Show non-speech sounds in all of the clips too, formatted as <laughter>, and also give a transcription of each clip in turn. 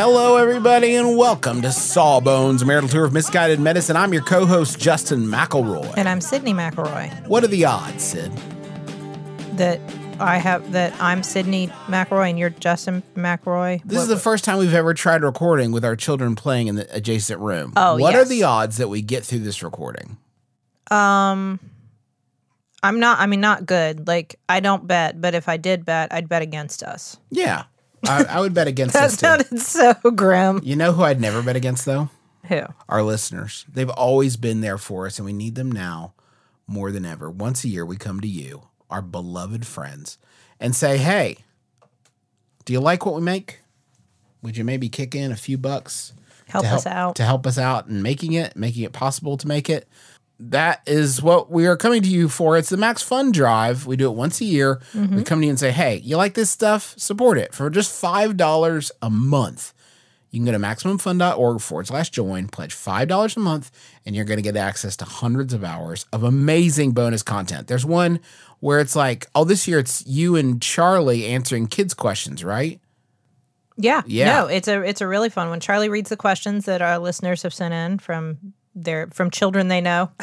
Hello, everybody, and welcome to Sawbones Marital Tour of Misguided Medicine. I'm your co-host Justin McElroy. And I'm Sydnee McElroy. What are the odds, Sid? That I have that I'm Sydnee McElroy and you're Justin McElroy. This is the first time we've ever tried recording with our children playing in the adjacent room. Oh, what are the odds that we get through this recording? um I'm not I mean not good. Like I don't bet, but if I did bet, I'd bet against us. Yeah, I, I would bet against That too. sounded so grim. You know who I'd never bet against though? Who? Our listeners. They've always been there for us, and we need them now more than ever. Once a year, we come to you, our beloved friends, and say, "Hey, do you like what we make? Would you maybe kick in a few bucks Help to us out. to help us out in making it, making it possible to make it?" That is what we are coming to you for. It's the Max Fun Drive. We do it once a year. Mm-hmm. We come to you and say, "Hey, you like this stuff? Support it for just five dollars a month." You can go to MaximumFun.org forward slash join, pledge $5 a month, and you're going to get access to hundreds of hours of amazing bonus content. There's one where it's like, oh, this year it's you and Charlie answering kids' questions, right? Yeah. Yeah. No, it's a it's a really fun one. Charlie reads the questions that our listeners have sent in from their from children they know. <laughs>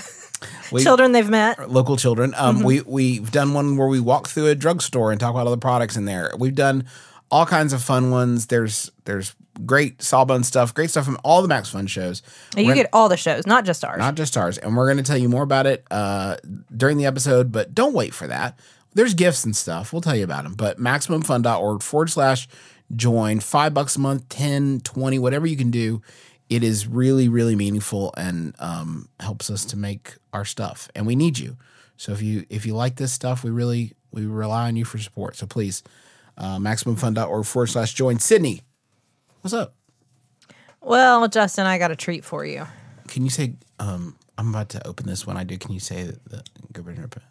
We- children they've met. Local children. Um, Mm-hmm. we, we've done one where we walk through a drugstore and talk about all the products in there. We've done all kinds of fun ones. There's there's great Sawbone stuff, great stuff from all the Max Fun shows. You We're- get all the shows, not just ours. not just ours. And we're going to tell you more about it uh, during the episode, but don't wait for that. There's gifts and stuff. We'll tell you about them. But MaximumFun.org forward slash join, five bucks a month, 10, 20, whatever you can do. It is really, really meaningful and um, helps us to make our stuff. And we need you. So if you if you like this stuff, we really we rely on you for support. So please, uh, MaximumFun.org forward slash join. Sydnee, what's up? well, Justin, I got a treat for you. Can you say um, I'm about to open this when I do? Can you say the, the grip it and rip it?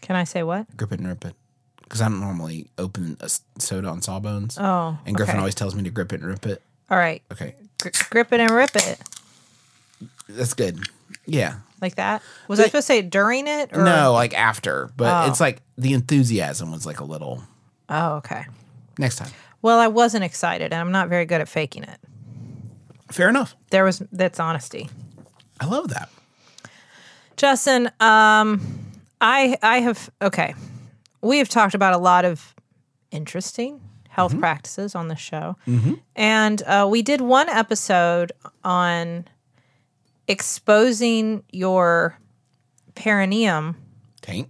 Can I say what? Grip it and rip it. Because I don't normally open a soda on Sawbones. Oh, And Griffin okay. always tells me to grip it and rip it. All right. Okay. Gri grip it and rip it. That's good. Yeah. Like that? Was I supposed to say it during it? Or? No, like after. But Oh. it's like the enthusiasm was like a little. Oh, okay. Next time. Well, I wasn't excited, and I'm not very good at faking it. Fair enough. There was that's honesty. I love that. Justin, um, I I have okay. We have talked about a lot of interesting health mm-hmm. practices on the show, mm-hmm. and uh, we did one episode on exposing your perineum Taint.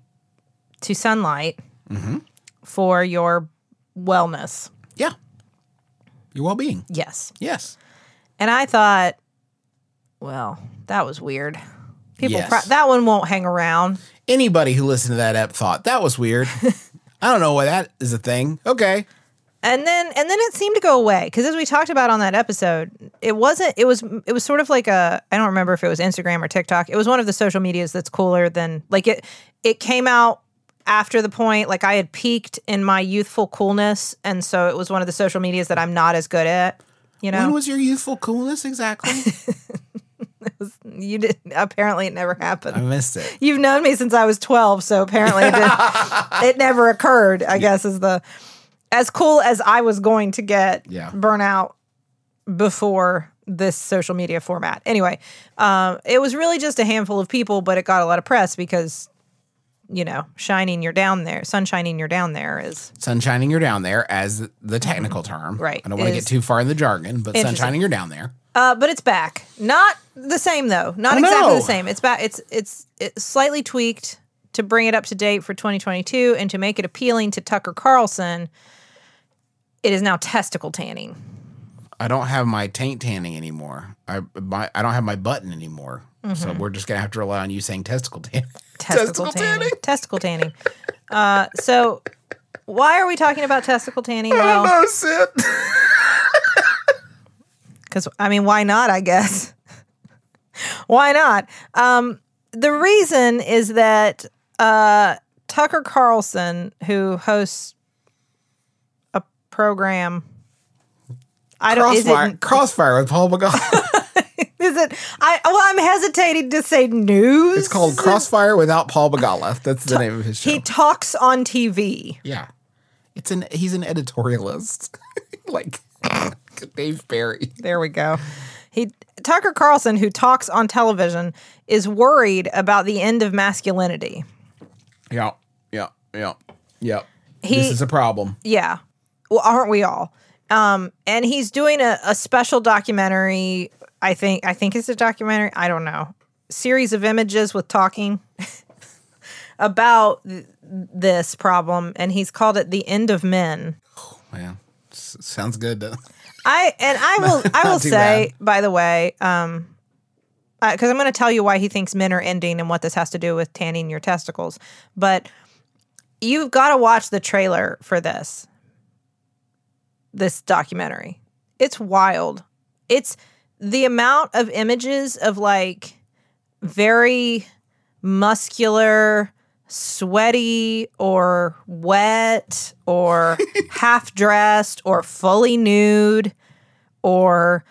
to sunlight mm-hmm. for your wellness. Yeah. Your well being. Yes. Yes. And I thought, well, that was weird. People, Yes. pro- that one won't hang around. Anybody who listened to that ep thought that was weird. <laughs> I don't know why that is a thing. Okay. And then, and then it seemed to go away because as we talked about on that episode, it wasn't. It was. It was sort of like a. I don't remember if it was Instagram or TikTok. It was one of the social medias that's cooler than like it. It came out after the point like I had peaked in my youthful coolness, and so it was one of the social medias that I'm not as good at. You know, When was your youthful coolness exactly? <laughs> you did. Apparently, it never happened. I missed it. You've known me since I was 12, so apparently it, did, <laughs> it never occurred, I guess, is the as cool as I was going to get Yeah. burnout before this social media format. Anyway, um, it was really just a handful of people, but it got a lot of press because you know, shining you're down there, sun shining you're down there is Sunshining you're down there as the technical term. Right, I don't want to get too far in the jargon, but sunshining you're down there. Uh, but it's back. Not the same though. Not Oh, exactly no. the same. It's back. It's it's it's slightly tweaked to bring it up to date for 2022 and to make it appealing to Tucker Carlson. It is now testicle tanning. I don't have my taint tanning anymore. I my I don't have my button anymore. So we're just gonna have to rely on you saying testicle tanning. Testicle, tanning. Testicle tanning. Uh, so why are we talking about testicle tanning? Well, no, Sid. <laughs> because I mean, why not? I guess. why not? Um, the reason is that uh, Tucker Carlson, who hosts program, I don't is Crossfire, it Crossfire with Paul McGowan. <laughs> is it I well I'm hesitating to say news. it's called Crossfire without Paul Begala. That's the name of his show. He talks on TV. yeah, it's an he's an editorialist, <laughs> like <laughs> Dave Barry. There we go. He Tucker Carlson, who talks on television, is worried about the end of masculinity. Yeah, yeah, yeah, yeah. He- this is a problem. Yeah. Well, aren't we all? Um, and he's doing a, a special documentary. I think I think it's a documentary. I don't know. Series of images with talking <laughs> about th- this problem, and he's called it the end of men. Oh, Man, s- sounds good. doesn't? I and I will <laughs> I will say by the way, um, because I'm going to tell you why he thinks men are ending and what this has to do with tanning your testicles. But you've got to watch the trailer for this this documentary. It's wild. It's the amount of images of like very muscular, sweaty, or wet, or <laughs> half dressed, or fully nude, or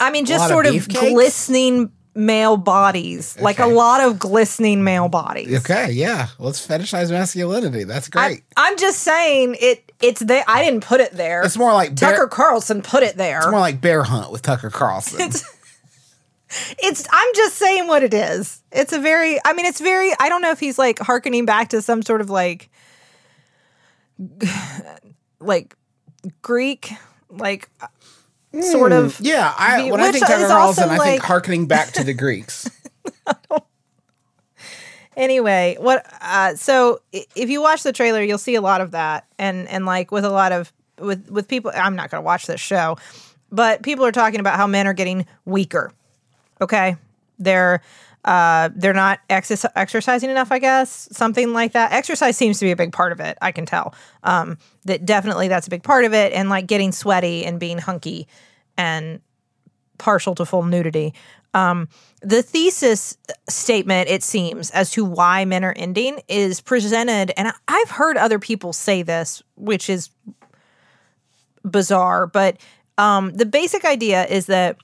I mean, just lot of sort of, glistening male bodies, like a lot of glistening male bodies. Okay, yeah. Let's fetishize masculinity. That's I, great. I'm just saying it. It's there. I didn't put it there. it's more like bear, Tucker Carlson put it there. It's more like Bear Hunt with Tucker Carlson. it's it's I'm just saying what it is. It's a very I mean it's very I don't know if he's like harkening back to some sort of like <sighs> like Greek like sort hmm, of yeah, I when I think Tucker Carlson, I think harkening back to the <laughs> Greeks. Anyway what uh so if you watch the trailer you'll see a lot of that. And and like with a lot of with with people i'm not going to watch this show but people are talking about how men are getting weaker okay? They're uh they're not exerci- exercising enough i guess something like that. Exercise seems to be a big part of it i can tell. Um that definitely that's a big part of it and like getting sweaty and being hunky and partial to full nudity. Um, the thesis statement, it seems, as to why men are ending is presented, and I've heard other people say this, which is bizarre, but um, the basic idea is that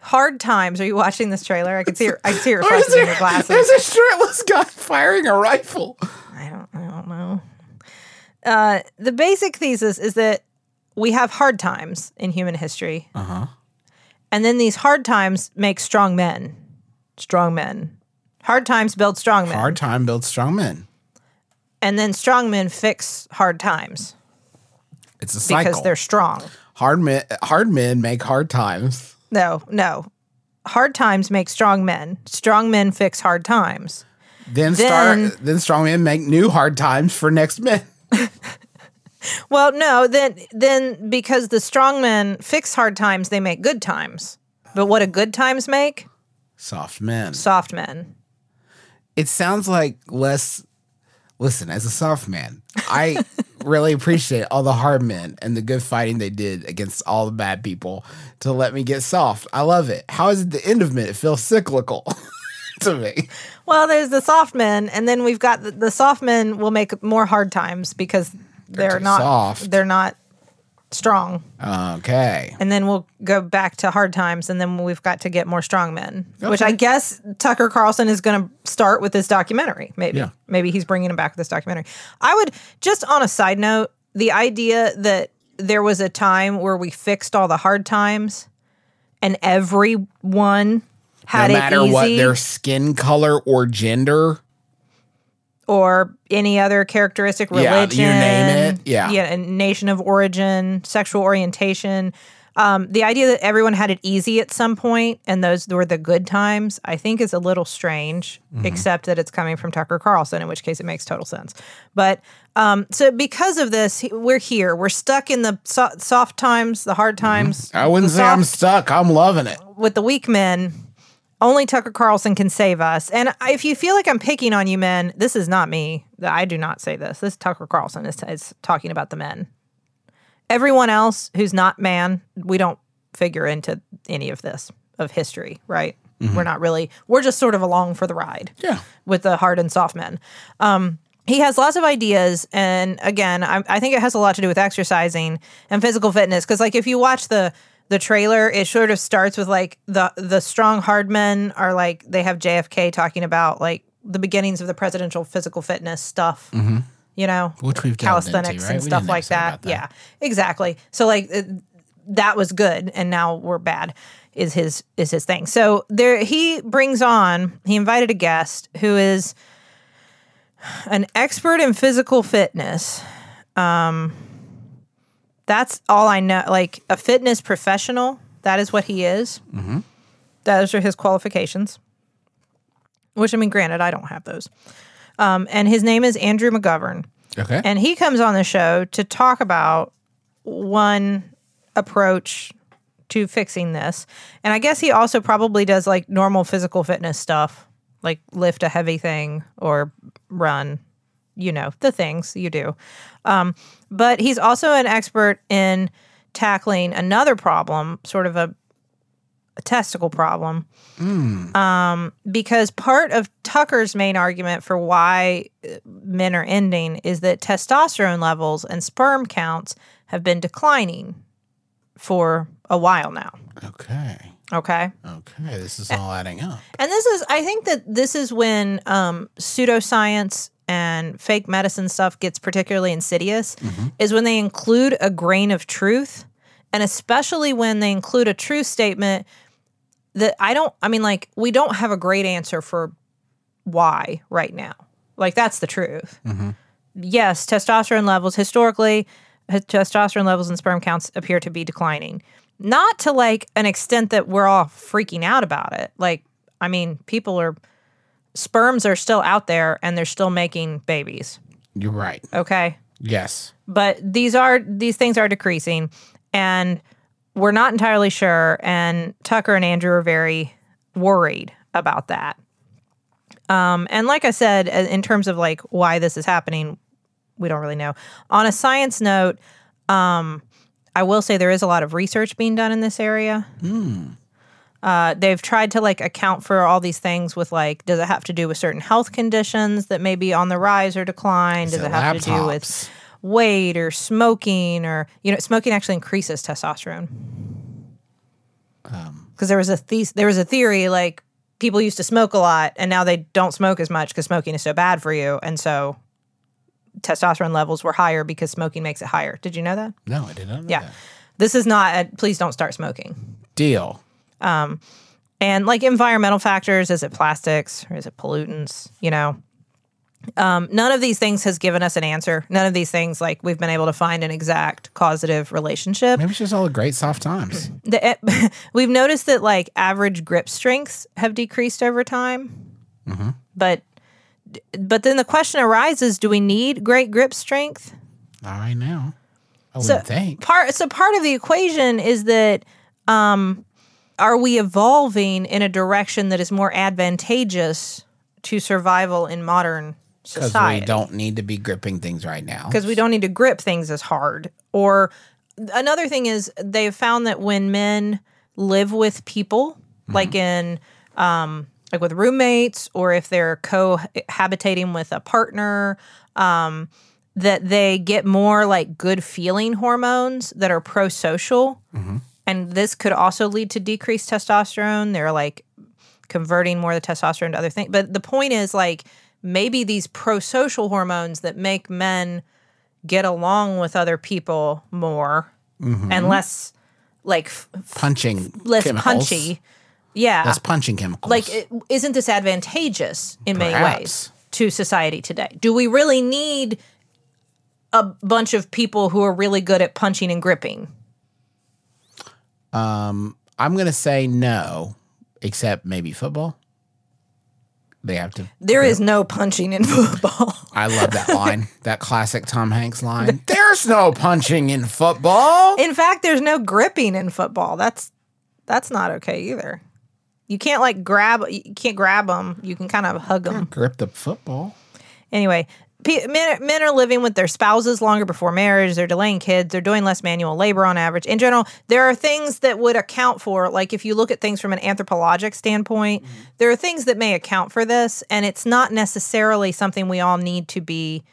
hard times. Are you watching this trailer? I can see your, I can see your is <laughs> in your glasses. There's a shirtless guy firing a rifle. I don't, I don't know. Uh, the basic thesis is that we have hard times in human history. Uh huh. And then these hard times make strong men. Strong men. Hard times build strong men. Hard time builds strong men. And then strong men fix hard times It's a cycle. because they're strong. hard men. Hard men make hard times. No, no. Hard times make strong men. Strong men fix hard times. Then, Then- start. Then strong men make new hard times for next men. <laughs> Well, no, then then because the strong men fix hard times, they make good times. But what do good times make? Soft men. Soft men. it sounds like less listen as a soft man i really appreciate all the hard men and the good fighting they did against all the bad people to let me get soft i love it how is it the end of men it feels cyclical <laughs> to me Well, there's the soft men, and then we've got the, the soft men will make more hard times because they're, too not soft. they're not strong. okay And then we'll go back to hard times, and then we've got to get more strong men, which I guess Tucker Carlson is going to start with this documentary. Maybe, Yeah. maybe he's bringing him back with this documentary. I would just on a side note, the idea that there was a time where we fixed all the hard times, and everyone had no it matter easy. what their skin color or gender or any other characteristic, religion, Yeah, you name it. Yeah. yeah, nation of origin, sexual orientation. Um, the idea that everyone had it easy at some point and those were the good times, I think, is a little strange. Mm-hmm. Except that it's coming from Tucker Carlson, in which case it makes total sense. But um, so because of this, we're here. We're stuck in the so- soft times, the hard times. I wouldn't say I'm stuck. I'm loving it. with the weak men, only Tucker Carlson can save us. And if you feel like I'm picking on you men, this is not me. I do not say this. This Tucker Carlson is, is talking about the men. Everyone else who's not man, we don't figure into any of this of history, right? We're not really. We're just sort of along for the ride Yeah. with the hard and soft men. Um, he has lots of ideas, and again, I, I think it has a lot to do with exercising and physical fitness. Because, like, if you watch the the trailer, it sort of starts with like the the strong hard men are like they have JFK talking about like the beginnings of the presidential physical fitness stuff. You know, Which we've delved into, calisthenics right? and We stuff like that. that. Yeah, exactly. So like it, that was good, and now we're bad. Is his is his thing. So there he brings on. He invited a guest who is an expert in physical fitness. Um, that's all I know. Like a fitness professional. That is what he is. Mm-hmm. Those are his qualifications. Which I mean, granted, I don't have those. Um, and his name is Andrew McGovern. Okay. And he comes on the show to talk about one approach to fixing this. And I guess he also probably does like normal physical fitness stuff, like lift a heavy thing or run, you know, the things you do. Um, but he's also an expert in tackling another problem, sort of a, a testicle problem because part of Tucker's main argument for why uh, men are ending is that testosterone levels and sperm counts have been declining for a while now. okay. Okay. Okay. This is all adding up. And this is, I think that this is when um, pseudoscience and fake medicine stuff gets particularly insidious, mm-hmm. is when they include a grain of truth. And especially when they include a true statement that I don't, I mean, like, we don't have a great answer for why right now. Like, that's the truth. Mm-hmm. Yes, testosterone levels historically, testosterone levels and sperm counts appear to be declining. Not to like an extent that we're all freaking out about it. Like, I mean, people are, sperms are still out there and they're still making babies. You're right. Okay. Yes. But these are, these things are decreasing and we're not entirely sure. And Tucker and Andrew are very worried about that. Um, and like I said, uh, in terms of like why this is happening, we don't really know. On a science note, um, I will say there is a lot of research being done in this area. Uh, they've tried to like account for all these things with like, does it have to do with certain health conditions that may be on the rise or decline? Does it it have to do with weight or smoking or you know, smoking actually increases testosterone. Because there was a the- there was a theory like people used to smoke a lot and now they don't smoke as much because smoking is so bad for you, and so testosterone levels were higher because smoking makes it higher. Did you know that? No, I did not Yeah. that. This is not. A, please don't start smoking. Deal. And like environmental factors is it plastics or is it pollutants you know um, none of these things has given us an answer none of these things like we've been able to find an exact causative relationship Maybe it's just all the great soft times. <clears throat> the, eh, <laughs> we've noticed that like average grip strengths have decreased over time but but then the question arises do we need great grip strength all right now. I so wouldn't think. part so part of the equation is that um are we evolving in a direction that is more advantageous to survival in modern Because society? we don't need to be gripping things right now. because we don't need to grip things as hard. Or another thing is they've found that when men live with people like in um like with roommates or if they're cohabitating with a partner um that they get more like good feeling hormones that are pro-social and this could also lead to decreased testosterone they're like converting more of the testosterone to other things but the point is like maybe these pro-social hormones that make men get along with other people more mm-hmm. and less like f- punching less chemicals. punchy yeah Less punching chemicals. like isn't this advantageous in many ways to society today? Do we really need a bunch of people who are really good at punching and gripping? Um, I'm gonna say no, except maybe football. They have to. There is no punching in <laughs> football. I love that line, <laughs> that classic Tom Hanks line. <laughs> There's no punching in football. In fact, there's no gripping in football. That's that's not okay either. You can't like grab. You can't grab them. You can kind of hug them. Grip the football. Anyway, men, men are living with their spouses longer before marriage. They're delaying kids. They're doing less manual labor on average. In general, there are things that would account for, like if you look at things from an anthropologic standpoint, mm-hmm. there are things that may account for this, and it's not necessarily something we all need to be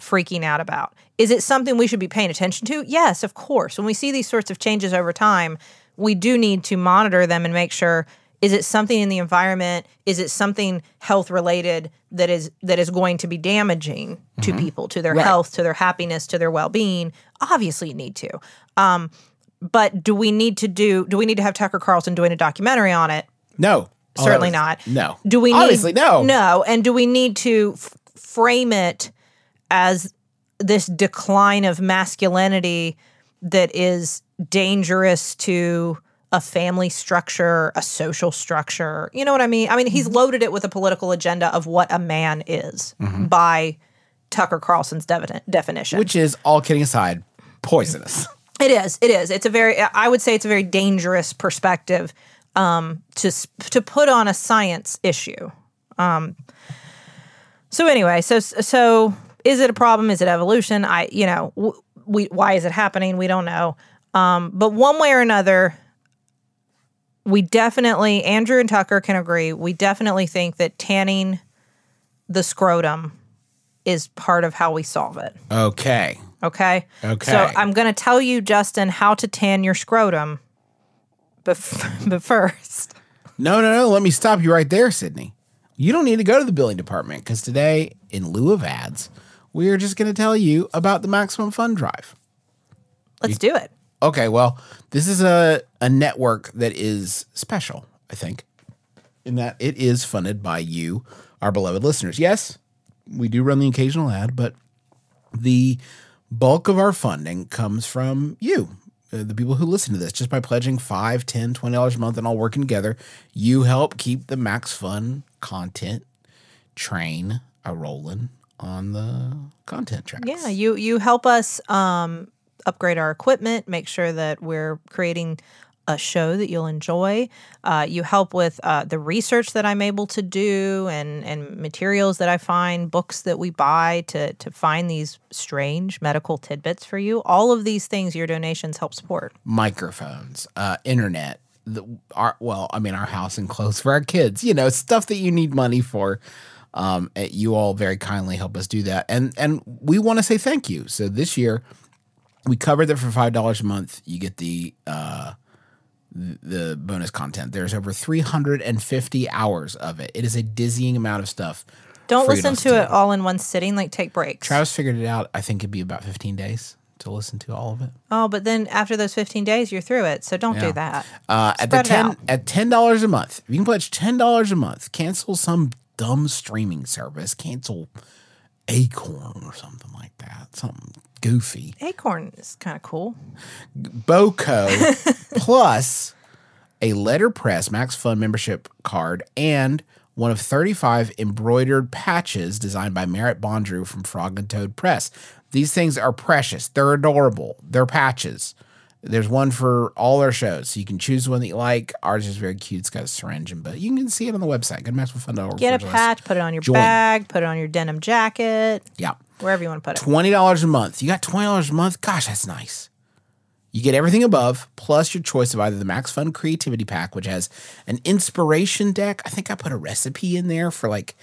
freaking out about. Is it something we should be paying attention to? Yes, of course. When we see these sorts of changes over time, we do need to monitor them and make sure is it something in the environment? Is it something health related that is that is going to be damaging to people, to their Right. health, to their happiness, to their well-being? Obviously you need to. Um, but do we need to do do we need to have Tucker Carlson doing a documentary on it? No, Certainly not. No. Do we need, obviously no? No, and do we need to f- frame it as this decline of masculinity that is dangerous to a family structure, a social structure? You know what I mean? I mean, Mm-hmm. he's loaded it with a political agenda of what a man is by Tucker Carlson's defi- definition. Which is all kidding aside, poisonous. <laughs> It is. It is. It's a very. I would say it's a very dangerous perspective um, to to put on a science issue. Um, so anyway, so so is it a problem? Is it evolution? I you know w- we why is it happening? We don't know. Um, but one way or another, we definitely Andrew and Tucker can agree. We definitely think that tanning the scrotum is part of how we solve it. Okay. Okay. Okay. So I'm going to tell you, Justin, how to tan your scrotum. But, f- <laughs> but first, No, no, no. Let me stop you right there, Sydnee. You don't need to go to the billing department because today, in lieu of ads, we are just going to tell you about the Maximum Fun Drive. let's do it. Okay, well, this is a, a network that is special, I think, in that it is funded by you, our beloved listeners. Yes, we do run the occasional ad, but the bulk of our funding comes from you, uh, the people who listen to this. Just by pledging $5, $10, $20 a month and all working together, you help keep the Max Fun content train a rolling on the content tracks. Yeah, you you help us um, upgrade our equipment, make sure that we're creating a show that you'll enjoy. Uh, you help with uh, the research that I'm able to do and and materials that I find, books that we buy to to find these strange medical tidbits for you. All of these things, your donations help support. microphones, uh, internet, the, our well, I mean, our house and clothes for our kids. You know, stuff that you need money for. Um, eh, you all very kindly help us do that, and and we want to say thank you. So this year, we covered that for five dollars a month. You get the uh, the bonus content. There's over 350 hours of it. It is a dizzying amount of stuff. Don't listen to it all in one sitting. Like take breaks. Travis figured it out. I think it'd be about 15 days to listen to all of it. Oh, but then after those 15 days, you're through it. So don't Yeah. do that. Uh, at the Spread it ten out. at ten dollars a month, if you can pledge ten dollars a month, cancel some dumb streaming service, cancel Acorn or something like that, something goofy. Acorn is kind of cool. Boco <laughs> plus a letterpress Max Fun membership card and one of 35 embroidered patches designed by Merritt Bondrew from Frog and Toad Press. These things are precious. They're adorable. They're patches. There's one for all our shows, so you can choose one that you like. Ours is very cute. It's got a syringe, in, but you can see it on the website. Go to maximumfun.org. Get a patch, put it on your join. bag, put it on your denim jacket, Yeah. Wherever you want to put it. Twenty dollars a month. You got twenty dollars a month. Gosh, that's nice. You get everything above, plus your choice of either the Max Fun Creativity Pack, which has an inspiration deck. I think I put a recipe in there for like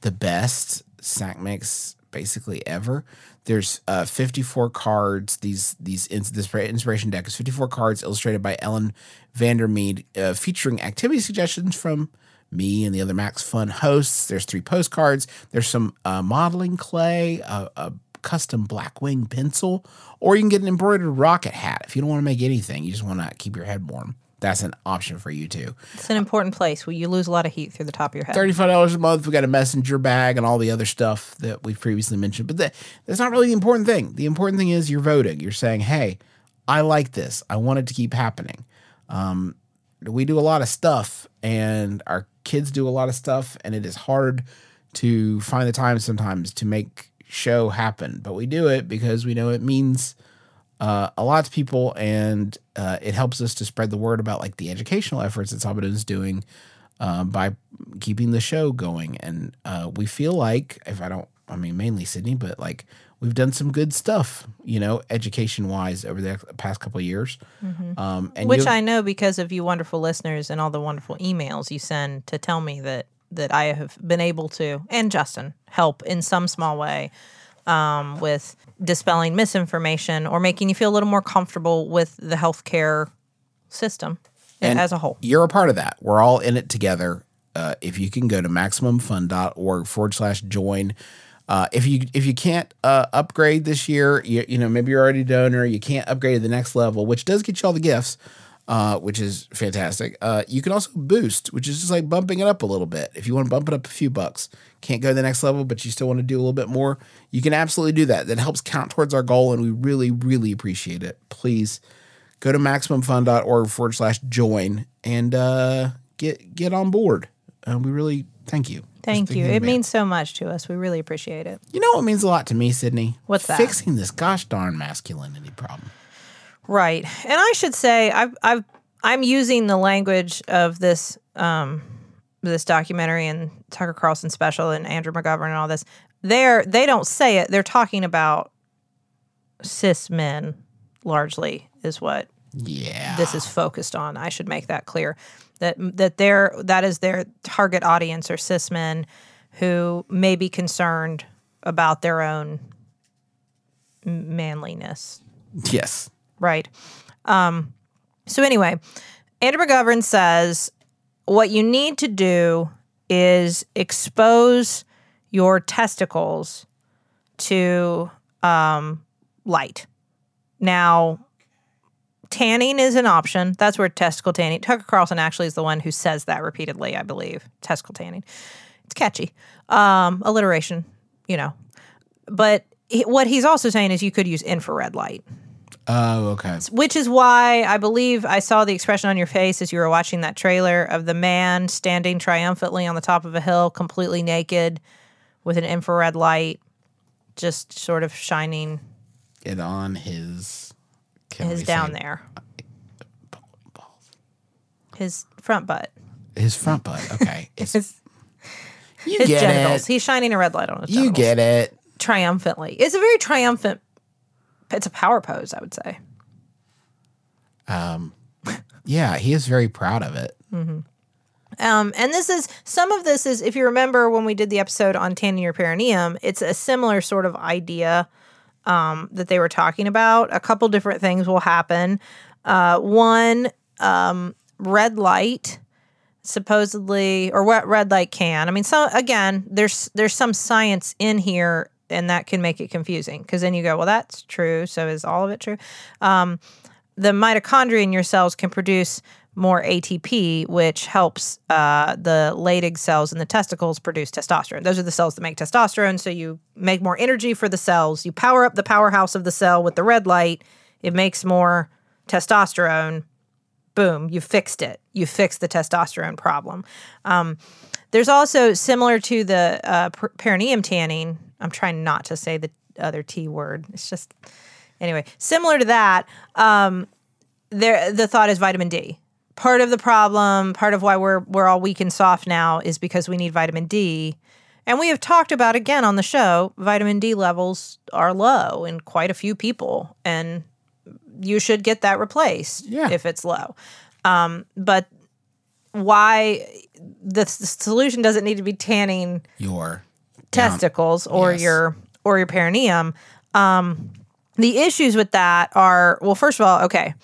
the best snack mix basically ever. There's uh, 54 cards. These these this inspiration deck is 54 cards illustrated by Ellen Vandermeed, uh, featuring activity suggestions from me and the other Max Fun hosts. There's three postcards. There's some uh, modeling clay, a, a custom Blackwing pencil, or you can get an embroidered rocket hat if you don't want to make anything. You just want to keep your head warm. that's an option for you too. It's an important place where you lose a lot of heat through the top of your head. Thirty-five dollars a month. We got a messenger bag and all the other stuff that we've previously mentioned. But that, that's not really the important thing. The important thing is you're voting. You're saying, "Hey, I like this. I want it to keep happening." Um, we do a lot of stuff, and our kids do a lot of stuff, and it is hard to find the time sometimes to make show happen. But we do it because we know it means uh, a lot to people, and uh, it helps us to spread the word about like the educational efforts that Sabado is doing uh, by keeping the show going. And uh, we feel like, if I don't, I mean, mainly Sydnee, but like we've done some good stuff, you know, education wise over the past couple of years. Um, and Which I know because of you wonderful listeners and all the wonderful emails you send to tell me that that I have been able to and Justin help in some small way um, with dispelling misinformation or making you feel a little more comfortable with the healthcare system And as a whole. You're a part of that. We're all in it together. Uh, if you can go to maximumfun.org forward slash join. Uh, if you if you can't uh, upgrade this year, you, you know maybe you're already a donor, you can't upgrade to the next level, which does get you all the gifts, uh, which is fantastic. Uh, you can also boost, which is just like bumping it up a little bit. If you want to bump it up a few bucks, can't go to the next level, but you still want to do a little bit more, you can absolutely do that. That helps count towards our goal, and we really really appreciate it. Please go to maximumfun.org forward slash join and uh, get get on board. Uh, we really thank you. Thank you. It about means so much to us. We really appreciate it. You know what means a lot to me, Sydnee? What's that? Fixing this gosh darn masculinity problem. Right. And I should say I've I've I'm using the language of this um this documentary and Tucker Carlson special and Andrew McGovern and all this. They're they don't say it. They're talking about cis men largely is what Yeah. this is focused on. I should make that clear. That that their that is their target audience or cis men who may be concerned about their own manliness yes. Right. Um, so anyway, Andrew McGovern says what you need to do is expose your testicles to um, light. Now, tanning is an option. That's where testicle tanning. Tucker Carlson actually is the one who says that repeatedly, I believe. Testicle tanning. It's catchy. Um, alliteration, you know. But he, what he's also saying is you could use infrared light Oh, okay. which is why I believe I saw the expression on your face as you were watching that trailer of the man standing triumphantly on the top of a hill, completely naked, with an infrared light, just sort of shining It on his. Can his down there, his front butt, His front butt. Okay. <laughs> It's, his, you his get genitals. it. He's shining a red light on his You genitals. get it. triumphantly. It's a very triumphant. It's a power pose, I would say. Um, Yeah, he is very proud of it. Um, and this is some of this is if you remember when we did the episode on tanning your perineum, it's a similar sort of idea um, that they were talking about. A couple different things will happen. Uh, one, um, red light supposedly, or what red light can. I mean, so again, there's there's some science in here, and that can make it confusing because then you go, well, that's true. So is all of it true? The mitochondria in your cells can produce more ATP, which helps uh, the Leydig cells in the testicles produce testosterone. Those are the cells that make testosterone. So you make more energy for the cells. You power up the powerhouse of the cell with the red light. It makes more testosterone. Boom, you fixed it. You fixed the testosterone problem. Um, there's also similar to the uh, per- perineum tanning. I'm trying not to say the other T word. It's just anyway similar to that. Um, there, the thought is vitamin D. Part of the problem, part of why we're we're all weak and soft now, is because we need vitamin D. And we have talked about again on the show, vitamin D levels are low in quite a few people, and you should get that replaced Yeah. if it's low. Um, but why the, s- solution doesn't need to be tanning Your testicles or Yes. your or your perineum. Um, the issues with that are well, first of all, okay.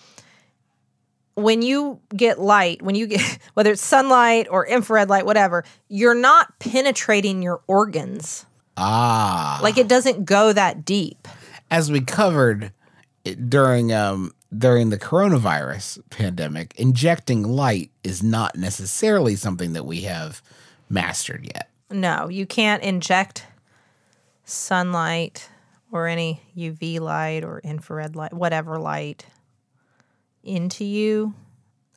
When you get light, when you get <laughs> whether it's sunlight or infrared light, whatever, you're not penetrating your organs. ah, Like it doesn't go that deep. as we covered during um during the coronavirus pandemic, injecting light is not necessarily something that we have mastered yet. No, you can't inject sunlight or any UV light or infrared light, whatever light, into you.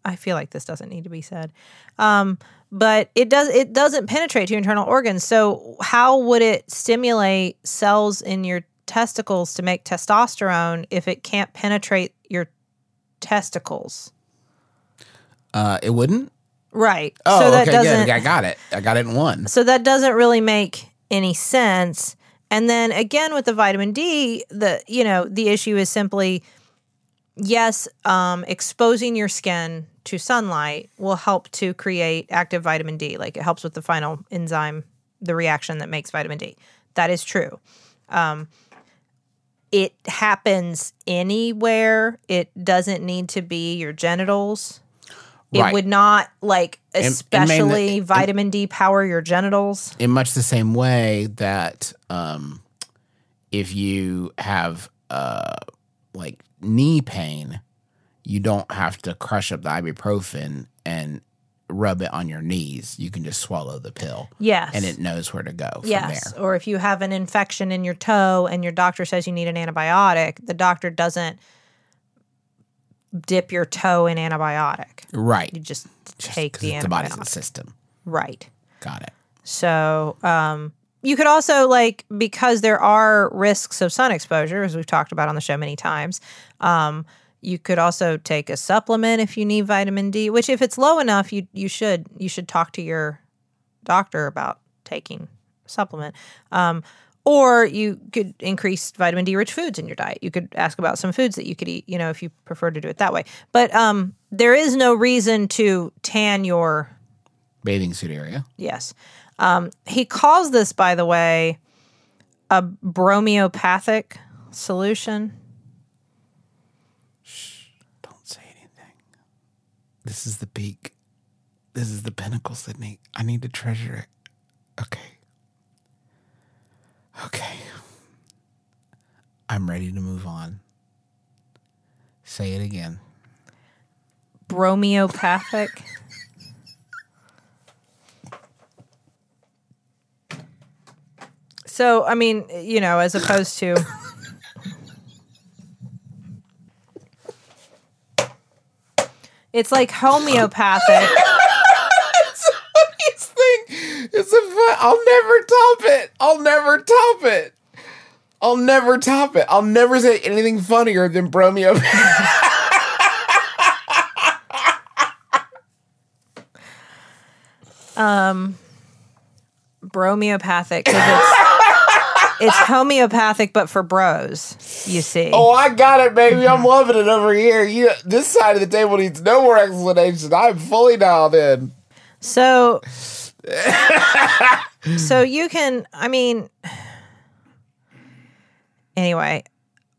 I feel like this doesn't need to be said, um, but it does. It doesn't penetrate to your internal organs. So how would it stimulate cells in your testicles to make testosterone if it can't penetrate your testicles? Uh, it wouldn't. Right. Oh, so that okay, doesn't. good. I got it. I got it in one. So that doesn't really make any sense. And then again with the vitamin D, the you know, the issue is simply yes, um, exposing your skin to sunlight will help to create active vitamin D. Like it helps with the final enzyme, the reaction that makes vitamin D. That is true. Um, it happens anywhere. It doesn't need to be your genitals. It Right. would not like especially vitamin D power your genitals. in much the same way that um, if you have uh, like knee pain, you don't have to crush up the ibuprofen and rub it on your knees. You can just swallow the pill, Yes. and it knows where to go from yes. there. Or if you have an infection in your toe and your doctor says you need an antibiotic, the doctor doesn't dip your toe in antibiotic. Right. You just Just take 'cause the it's the body's antibiotic. system. Right. Got it. So, um, you could also like because there are risks of sun exposure, as we've talked about on the show many times. Um, you could also take a supplement if you need vitamin D. Which, if it's low enough, you you should you should talk to your doctor about taking supplement. Um, or you could increase vitamin D rich foods in your diet. You could ask about some foods that you could eat, you know, if you prefer to do it that way. But um, there is no reason to tan your Bathing suit area. Yes. Um, he calls this, by the way, a bromeopathic solution. Shh, don't say anything. This is the peak. This is the pinnacle, Sydnee. I need to treasure it. Okay. Okay. I'm ready to move on. Say it again. Bromeopathic. so, I mean, you know, as opposed to. It's like homeopathic. This thing is a fun. I'll never top it. I'll never top it. I'll never top it. I'll never say anything funnier than bromeo. <laughs> Um, bromeopathic 'cause it's, it's homeopathic but for bros you see Oh, I got it, baby. I'm loving it over here. You, this side of the table needs no more explanation. I'm fully dialed in. so <laughs> so you can i mean anyway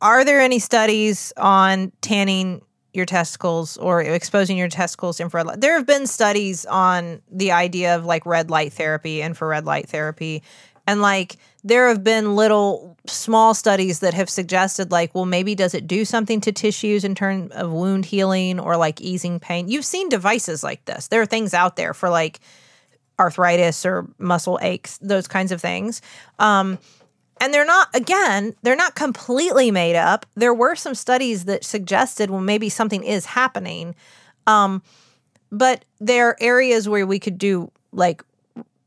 are there any studies on tanning your testicles or exposing your testicles to infrared light? There have been studies on the idea of like red light therapy infrared light therapy and like there have been little small studies that have suggested like well maybe does it do something to tissues in terms of wound healing or like easing pain? You've seen devices like this. There are things out there for like arthritis or muscle aches those kinds of things. Um, and they're not again they're not completely made up. There were some studies that suggested well maybe something is happening. Um, but there are areas where we could do like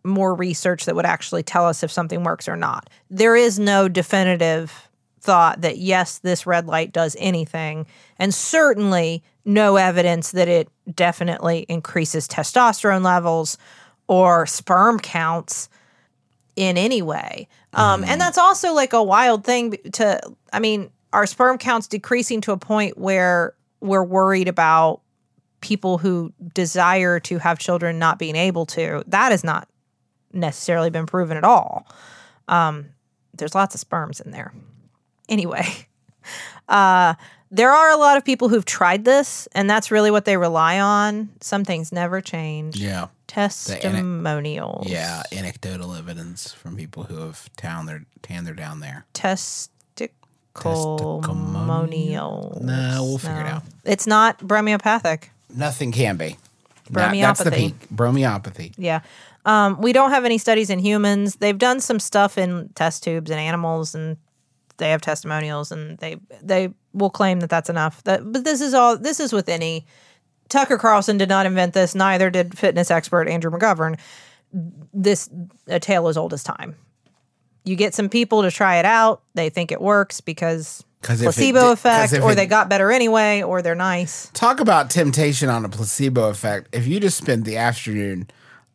more research that would actually tell us if something works or not. There is no definitive thought that yes, this red light does anything, and certainly no evidence that it definitely increases testosterone levels or sperm counts in any way. Um, And that's also like a wild thing to, I mean, our sperm counts decreasing to a point where we're worried about people who desire to have children not being able to. That has not necessarily been proven at all. Um, there's lots of sperms in there. Anyway, <laughs> uh, there are a lot of people who've tried this, and that's really what they rely on. Some things never change. Yeah. Testimonials. Yeah. Anecdotal evidence from people who have town their tan their down there. Testic. testimonial. No, we'll figure it out. It's not bromeopathic. Nothing can be. That- that's the peak. Bromeopathy. Yeah. Um, we don't have any studies in humans. They've done some stuff in test tubes and animals, and they have testimonials, and they they will claim that that's enough. That, but this is all. This is with any. Tucker Carlson did not invent this. Neither did fitness expert Andrew McGovern. This a tale as old as time. You get some people to try it out. They think it works because placebo effect, or it- they got better anyway, or they're nice. Talk about temptation on a placebo effect. If you just spend the afternoon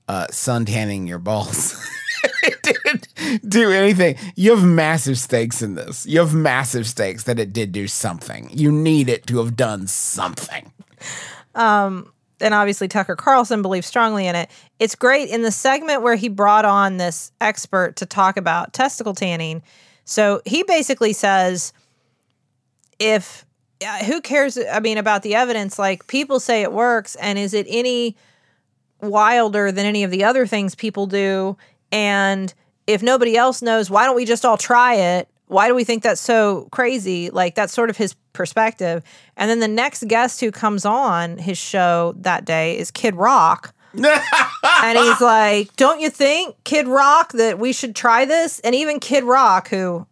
uh, sun tanning your balls, <laughs> it didn't do anything. You have massive stakes in this. You have massive stakes that it did do something. You need it to have done something. Um, and obviously Tucker Carlson believes strongly in it. It's great in the segment where he brought on this expert to talk about testicle tanning. So he basically says, if who cares? I mean, about the evidence, like people say it works, and is it any wilder than any of the other things people do? And if nobody else knows, why don't we just all try it? Why do we think that's so crazy? Like that's sort of his perspective. And then the next guest who comes on his show that day is Kid Rock. <laughs> and he's like, "Don't you think, Kid Rock, that we should try this?" And even Kid Rock, who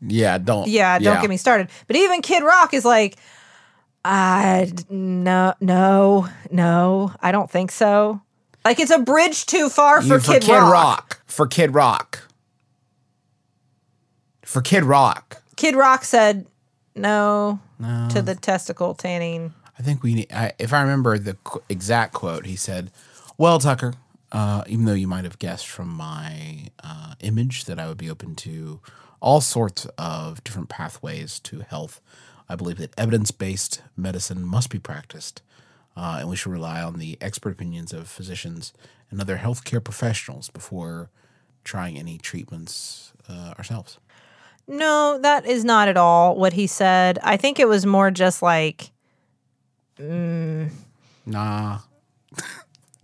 Yeah, don't. yeah, don't get me started. But even Kid Rock is like, I no, no, no, I don't think so. Like it's a bridge too far for, You- Kid, Rock. For Kid Rock. For Kid Rock. Kid Rock said no, to the testicle tanning. I think we need, I, if I remember the qu- exact quote, he said, Well, Tucker, uh, even though you might have guessed from my uh, image that I would be open to all sorts of different pathways to health, I believe that evidence based medicine must be practiced. Uh, and we should rely on the expert opinions of physicians and other healthcare professionals before trying any treatments uh, ourselves. No, that is not at all what he said. I think it was more just like Nah.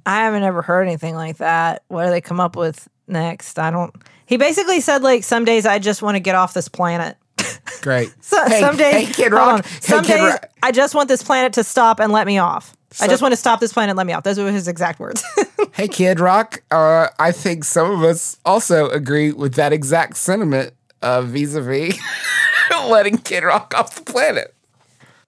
I haven't ever heard anything like that. What do they come up with next? I don't. He basically said like some days I just want to get off this planet. <laughs> Great. So, Hey, some days, hey, Kid Rock. on. Hey, Some Kid days Rock. I just want this planet to stop and let me off. I just want to stop this planet and let me off. Those were his exact words. <laughs> Hey, Kid Rock. Uh, I think some of us also agree with that exact sentiment uh, vis-a-vis <laughs> letting Kid Rock off the planet.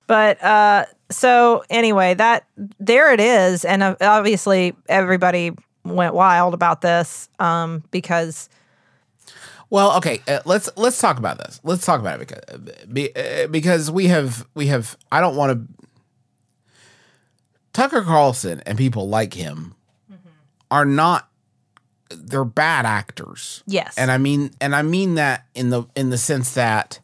but uh, so anyway, that there it is, and uh, obviously everybody went wild about this um, because Well, okay, uh, let's let's talk about this. Let's talk about it because be, uh, because we have we have. I don't want to. Tucker Carlson and people like him are not. They're bad actors. Yes. and I mean, and I mean that in the in the sense that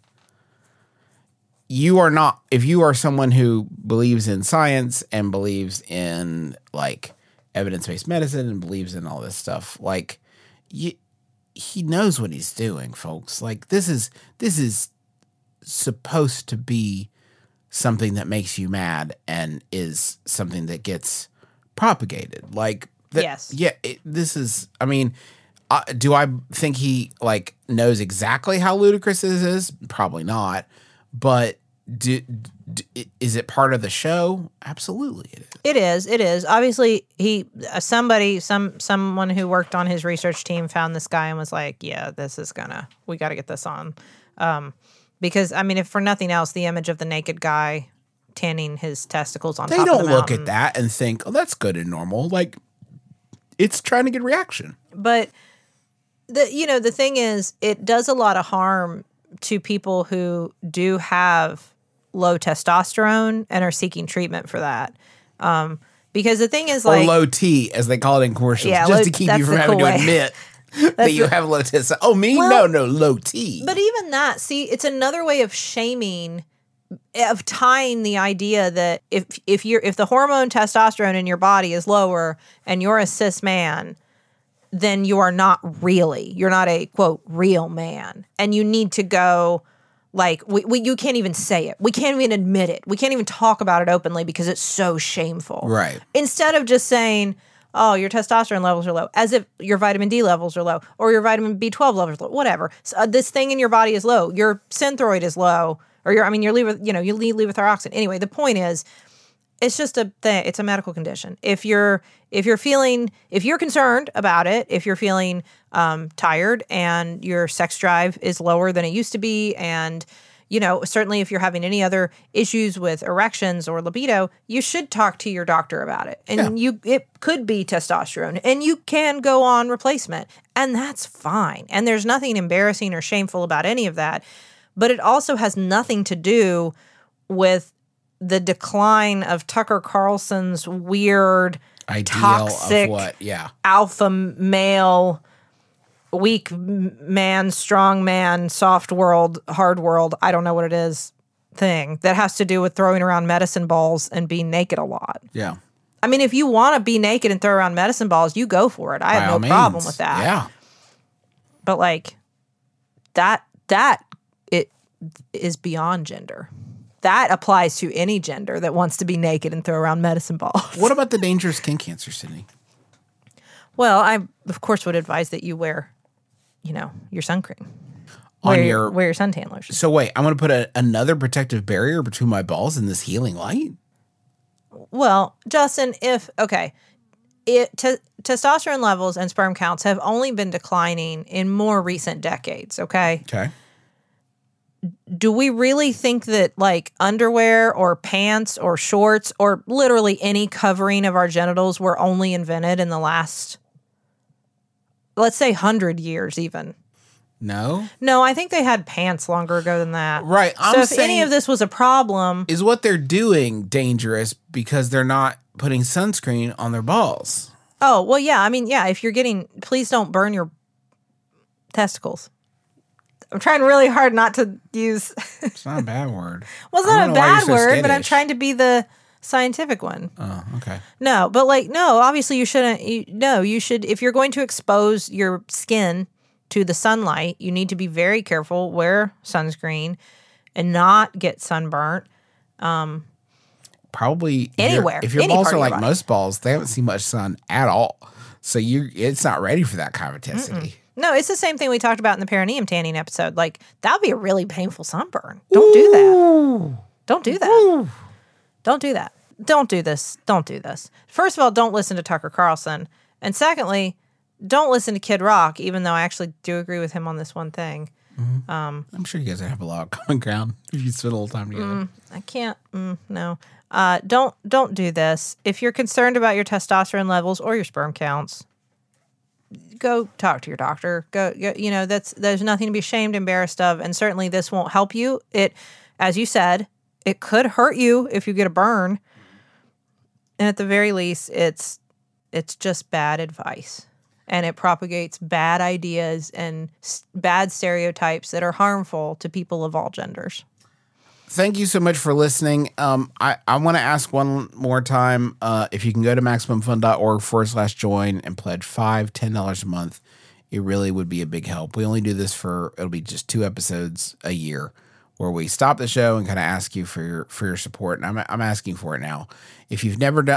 you are not. If you are someone who believes in science and believes in like evidence based medicine and believes in all this stuff, like you he knows what he's doing, folks. Like this is this is supposed to be something that makes you mad and is something that gets propagated. Like that, Yes. yeah. It, this is. I mean, uh, do I think he like knows exactly how ludicrous this is? Probably not. But do, d is it part of the show? Absolutely, it is. It is. It is. Obviously, he uh, somebody some someone who worked on his research team found this guy and was like, "Yeah, this is gonna. We got to get this on." Um, because I mean, if for nothing else, the image of the naked guy tanning his testicles on They top of don't the look at that and think, "Oh, that's good and normal." Like it's trying to get reaction. But the you know the thing is, it does a lot of harm to people who do have low testosterone and are seeking treatment for that. Um, because the thing is, or like, low T, as they call it in commercials, Yeah, just low- to keep you from having cool to admit <laughs> that you have low T. Oh, me? Well- no, no, low T. But even that, see, it's another way of shaming of tying the idea that if if you're if the hormone testosterone in your body is lower and you're a cis man, then you are not really. You're not a quote real man. And you need to go like we, we you can't even say it. We can't even admit it. We can't even talk about it openly because it's so shameful. Right. Instead of just saying, oh, your testosterone levels are low, as if your vitamin D levels are low or your vitamin B12 levels are low, whatever. So, uh, this thing in your body is low. Your synthroid is low, or your, I mean, your levo, you know, you need levothyroxine. Anyway, the point is, it's just a thing. It's a medical condition. If you're if you're feeling if you're concerned about it, if you're feeling um, tired and your sex drive is lower than it used to be, and you know certainly if you're having any other issues with erections or libido, you should talk to your doctor about it. And you it could be testosterone, and you can go on replacement, and that's fine. And there's nothing embarrassing or shameful about any of that. But it also has nothing to do with the decline of Tucker Carlson's weird Ideal toxic of what? Yeah. alpha male weak man strong man soft world hard world i don't know what it is thing that has to do with throwing around medicine balls and being naked a lot Yeah. i mean if you want to be naked and throw around medicine balls you go for it i By have no problem means. with that Yeah. but like that that is beyond gender that applies to any gender that wants to be naked and throw around medicine balls <laughs> What about the dangerous skin cancer, Sydnee? well i of course would advise that you wear you know your sun cream On wear your wear your suntan lotion So wait, I'm going to put a, another protective barrier between my balls and this healing light. well justin if okay it te- testosterone levels and sperm counts have only been declining in more recent decades okay Okay. Do we really think that like underwear or pants or shorts or literally any covering of our genitals were only invented in the last let's say 100 years even No. no i think they had pants longer ago than that Right, I'm so if any of this was a problem Is what they're doing dangerous because they're not putting sunscreen on their balls? oh well yeah i mean yeah if you're getting please don't burn your testicles i'm trying really hard not to use <laughs> It's not a bad word. well it's not a bad so word but i'm trying to be the scientific one Oh, okay. No, but like no, obviously you shouldn't. You, no, you should if you're going to expose your skin to the sunlight, you need to be very careful. Wear sunscreen and not get sunburnt. Um, Probably if your- Anywhere, If your balls are like body. most balls, they haven't seen much sun at all. So you, it's not ready for that kind of intensity. No, it's the same thing we talked about in the perineum tanning episode. Like that would be a really painful sunburn. Don't do that. Don't do that. Don't do that. Don't do this. Don't do this. First of all, don't listen to Tucker Carlson. And secondly, don't listen to Kid Rock, even though I actually do agree with him on this one thing. I'm sure you guys have a lot of common ground <laughs> if you spend a little time together. I can't. Mm, no. Uh, don't don't do this. If you're concerned about your testosterone levels or your sperm counts, go talk to your doctor. Go, go. You know that's there's nothing to be ashamed, embarrassed of, and certainly this won't help you. It, as you said, it could hurt you if you get a burn, and at the very least, it's it's just bad advice. And it propagates bad ideas and s- bad stereotypes that are harmful to people of all genders. Thank you so much for listening. Um, I, I want to ask one more time uh, if you can go to MaximumFun.org forward slash join and pledge five, ten dollars a month. It really would be a big help. We only do this for it'll be just two episodes a year where we stop the show and kind of ask you for your for your support. And I'm I'm asking for it now. If you've never do,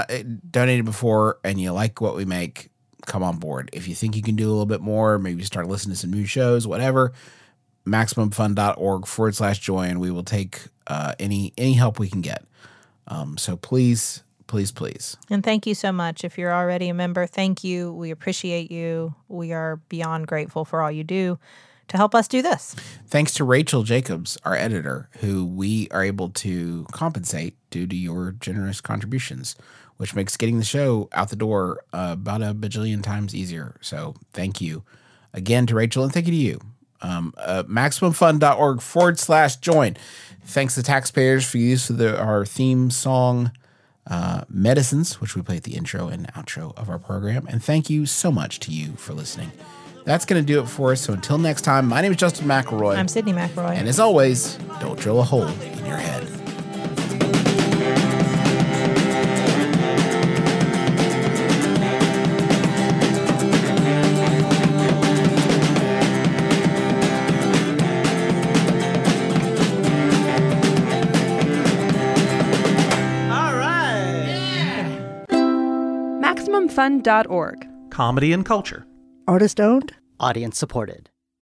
donated before and you like what we make, come on board. If you think you can do a little bit more, maybe start listening to some new shows, whatever maximumfun.org forward slash join. We will take uh, any any help we can get. Um, so please, please, please. And thank you so much. If you're already a member, thank you. We appreciate you. We are beyond grateful for all you do to help us do this. Thanks to Rachel Jacobs, our editor, who we are able to compensate due to your generous contributions, which makes getting the show out the door uh, about a bajillion times easier. So thank you again to Rachel and thank you to you. Um, uh, MaximumFun.org forward slash join. Thanks to Taxpayers for use of the, our theme song, uh, Medicines, which we play at the intro and outro of our program. And thank you so much to you for listening. That's going to do it for us. So until next time, my name is Justin McElroy. I'm Sydnee McElroy. And as always, don't drill a hole in your head. All right. MaximumFun.org. Comedy and culture. Artist owned? Audience supported.